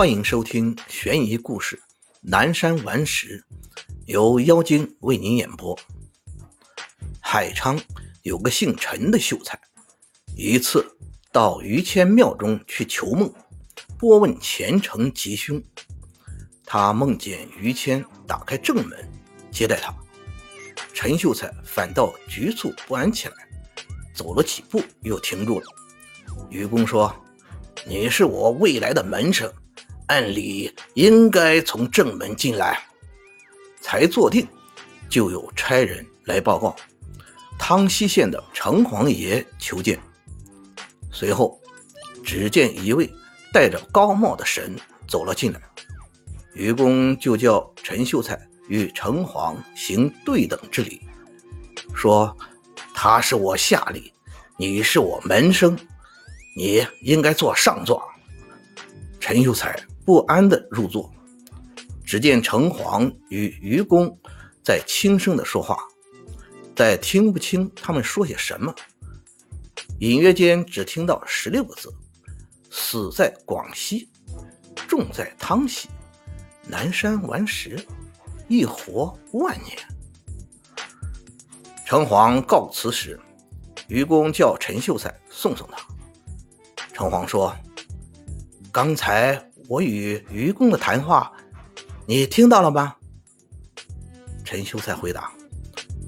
欢迎收听悬疑故事《南山顽石》，由妖精为您演播。海昌有个姓陈的秀才，一次到于谦庙中去求梦，拨问前程吉凶。他梦见于谦打开正门接待他，陈秀才反倒局促不安起来，走了几步又停住了。愚公说：“你是我未来的门生。”按理应该从正门进来，才坐定，就有差人来报告，汤溪县的城隍爷求见。随后，只见一位戴着高帽的神走了进来，愚公就叫陈秀才与城隍行对等之礼，说：“他是我下吏，你是我门生，你应该坐上座。”陈秀才。不安地入座，只见城隍与愚公在轻声地说话，但听不清他们说些什么。隐约间只听到十六个字：“死在广西，重在汤溪，南山顽石，一活万年。”城隍告辞时，愚公叫陈秀才送送他。城隍说：“刚才。”我与愚公的谈话，你听到了吗？陈秀才回答：“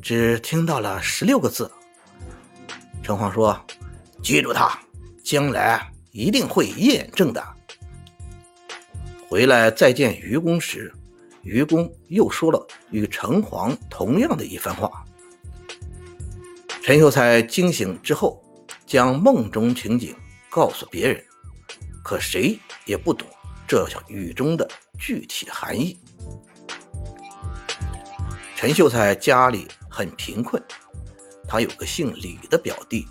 只听到了十六个字。”城隍说：“记住他，将来一定会验证的。”回来再见愚公时，愚公又说了与城隍同样的一番话。陈秀才惊醒之后，将梦中情景告诉别人，可谁也不懂。这叫雨中的具体含义。陈秀才家里很贫困，他有个姓李的表弟，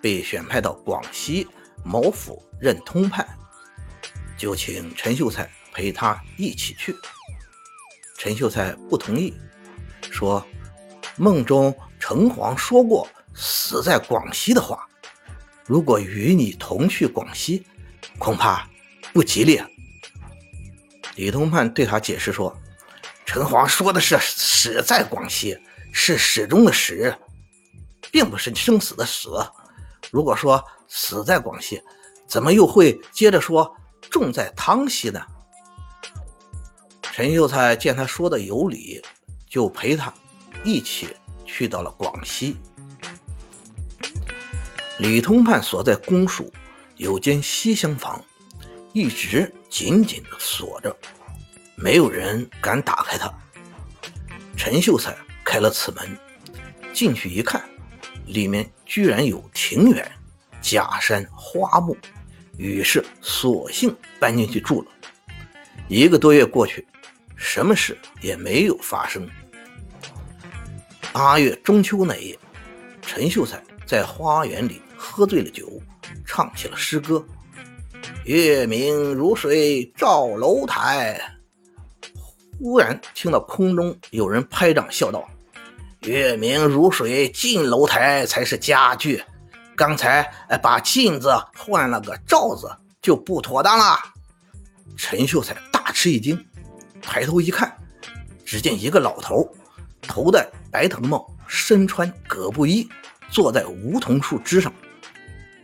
被选派到广西某府任通判，就请陈秀才陪他一起去。陈秀才不同意，说梦中城隍说过死在广西的话，如果与你同去广西，恐怕不吉利。啊李通判对他解释说：“城隍说的是死在广西，是始终的始，并不是生死的死。如果说死在广西，怎么又会接着说重在汤溪呢？”陈秀才见他说的有理，就陪他一起去到了广西。李通判所在公署有间西厢房。一直紧紧地锁着，没有人敢打开它。陈秀才开了此门，进去一看，里面居然有庭园、假山、花木，于是索性搬进去住了。一个多月过去，什么事也没有发生。八月中秋那夜，陈秀才在花园里喝醉了酒，唱起了诗歌。月明如水照楼台，忽然听到空中有人拍掌笑道：“月明如水进楼台才是佳句，刚才把镜子换了个罩子就不妥当了。”陈秀才大吃一惊，抬头一看，只见一个老头，头戴白藤帽，身穿葛布衣，坐在梧桐树枝上。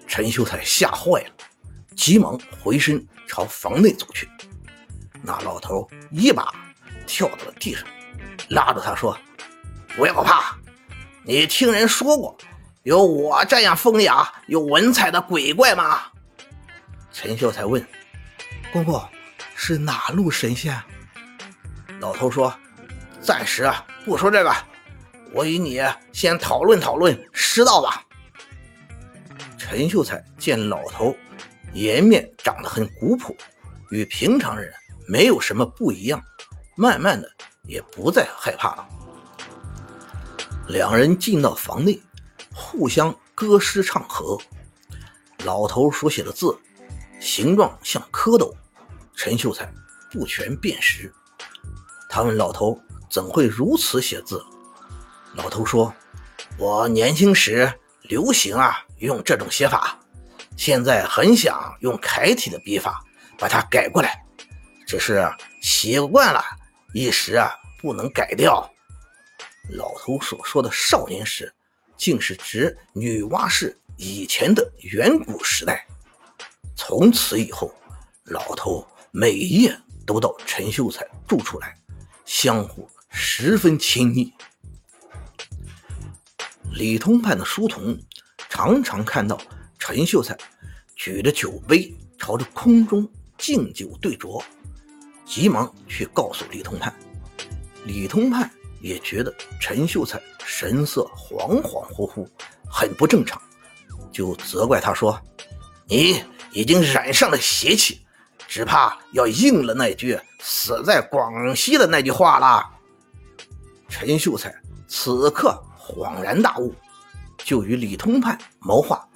陈秀才吓坏了。急忙回身朝房内走去，那老头一把跳到了地上，拉着他说：“不要怕，你听人说过有我这样风雅、有文采的鬼怪吗？”陈秀才问：“公公是哪路神仙？”老头说：“暂时不说这个，我与你先讨论讨论师道吧。”陈秀才见老头。颜面长得很古朴，与平常人没有什么不一样。慢慢的，也不再害怕了。两人进到房内，互相歌诗唱和。老头所写的字，形状像蝌蚪，陈秀才不全辨识。他问老头：“怎会如此写字？”老头说：“我年轻时流行啊，用这种写法。”现在很想用楷体的笔法把它改过来，只是习惯了，一时啊不能改掉。老头所说的少年时，竟是指女娲氏以前的远古时代。从此以后，老头每夜都到陈秀才住处来，相互十分亲密。李通判的书童常常看到陈秀才举着酒杯朝着空中敬酒对酌，急忙去告诉李通判。李通判也觉得陈秀才神色恍恍惚惚，很不正常，就责怪他说：“你已经染上了邪气，只怕要应了那句‘死在广西’的那句话了。”陈秀才此刻。恍然大悟，就与李通判谋划，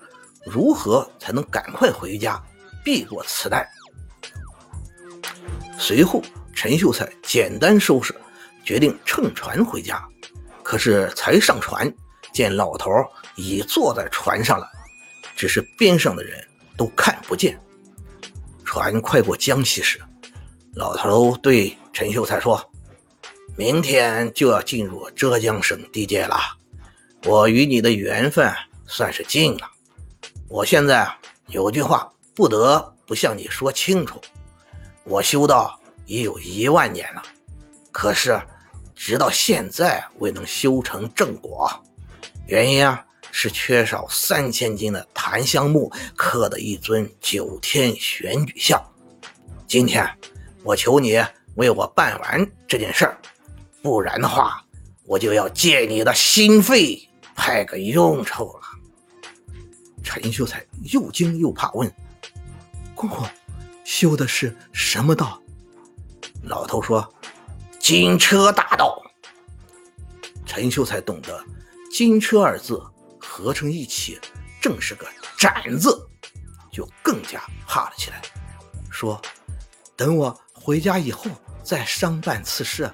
如何才能赶快回家，避过此难。随后，陈秀才简单收拾，决定乘船回家。可是才上船，见老头已坐在船上了，只是边上的人都看不见。船快过江西时，老头对陈秀才说：“明天就要进入浙江省地界了。”我与你的缘分算是尽了。我现在啊，有句话不得不向你说清楚：我修道已有一万年了，可是直到现在未能修成正果。原因啊，是缺少三千斤的檀香木刻的一尊九天玄女像。今天我求你为我办完这件事儿，不然的话，我就要借你的心肺。派个用处了。陈秀才又惊又怕，问：“公公，修的是什么道？”老头说：“金车大道。”陈秀才懂得“金车”二字合成一起，正是个“斩”字，就更加怕了起来，说：“等我回家以后再商办此事。”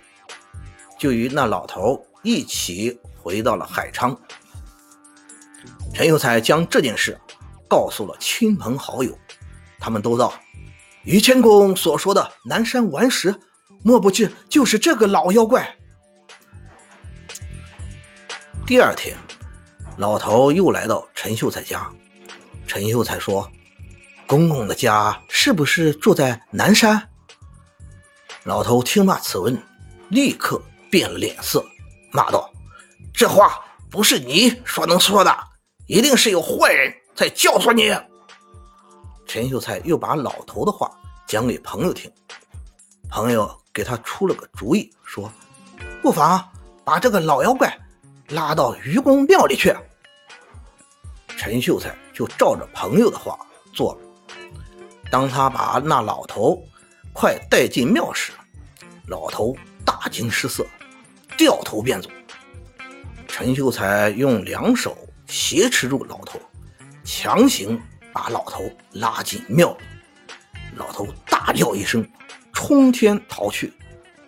就与那老头一起。回到了海昌，陈秀才将这件事告诉了亲朋好友，他们都道：于谦公所说的南山顽石，莫不是就是这个老妖怪？第二天，老头又来到陈秀才家，陈秀才说：“公公的家是不是住在南山？”老头听罢此问，立刻变了脸色，骂道。这话不是你说能说的，一定是有坏人在教唆你。陈秀才又把老头的话讲给朋友听，朋友给他出了个主意，说：“不妨把这个老妖怪拉到愚公庙里去。”陈秀才就照着朋友的话做了。当他把那老头快带进庙时，老头大惊失色，掉头便走。陈秀才用两手挟持住老头，强行把老头拉进庙里。老头大叫一声，冲天逃去。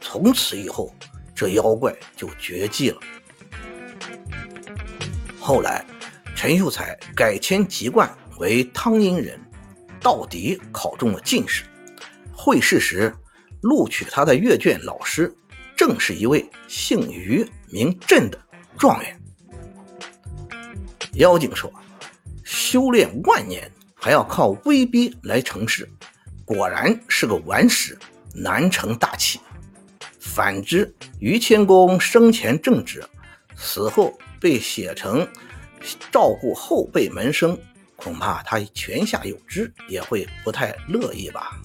从此以后，这妖怪就绝迹了。后来，陈秀才改迁籍贯为汤阴人，到底考中了进士。会试时，录取他的阅卷老师，正是一位姓于名震的。状元，妖精说：“修炼万年还要靠威逼来成事，果然是个顽石，难成大器。反之，于谦公生前正直，死后被写成照顾后辈门生，恐怕他泉下有知，也会不太乐意吧。”